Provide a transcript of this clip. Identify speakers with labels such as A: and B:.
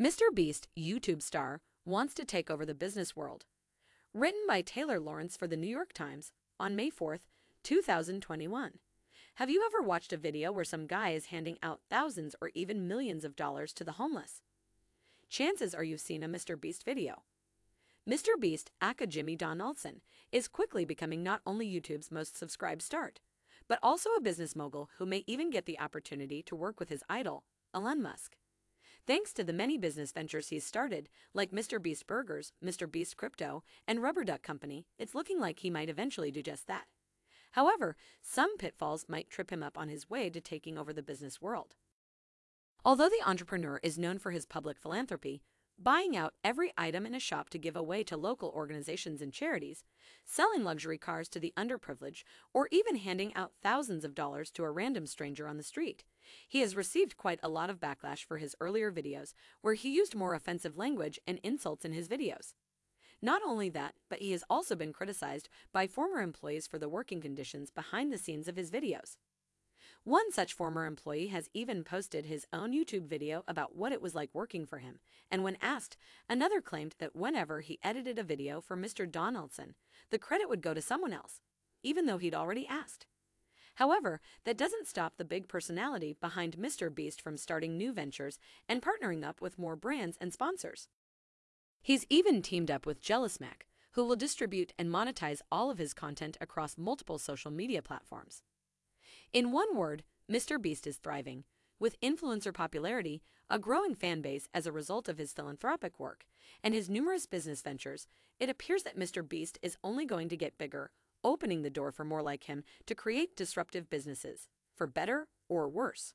A: Mr. Beast, YouTube star, wants to take over the business world. Written by Taylor Lorenz for the New York Times on May 4th, 2021. Have you ever watched a video where some guy is handing out thousands or even millions of dollars to the homeless? Chances are you've seen a Mr. Beast video. Mr. Beast, aka Jimmy Donaldson, is quickly becoming not only YouTube's most subscribed start, but also a business mogul who may even get the opportunity to work with his idol, Elon Musk. Thanks to the many business ventures he's started, like Mr. Beast Burgers, Mr. Beast Crypto, and Rubber Duck Company, it's looking like he might eventually do just that. However, some pitfalls might trip him up on his way to taking over the business world. Although the entrepreneur is known for his public philanthropy, buying out every item in a shop to give away to local organizations and charities, selling luxury cars to the underprivileged, or even handing out thousands of dollars to a random stranger on the street. He has received quite a lot of backlash for his earlier videos, where he used more offensive language and insults in his videos. Not only that, but he has also been criticized by former employees for the working conditions behind the scenes of his videos. One such former employee has even posted his own YouTube video about what it was like working for him, and when asked, another claimed that whenever he edited a video for Mr. Donaldson, the credit would go to someone else, even though he'd already asked. However, that doesn't stop the big personality behind Mr. Beast from starting new ventures and partnering up with more brands and sponsors. He's even teamed up with Jellysmack, who will distribute and monetize all of his content across multiple social media platforms. In one word, Mr. Beast is thriving, with influencer popularity, a growing fan base as a result of his philanthropic work, and his numerous business ventures, it appears that Mr. Beast is only going to get bigger, opening the door for more like him to create disruptive businesses, for better or worse.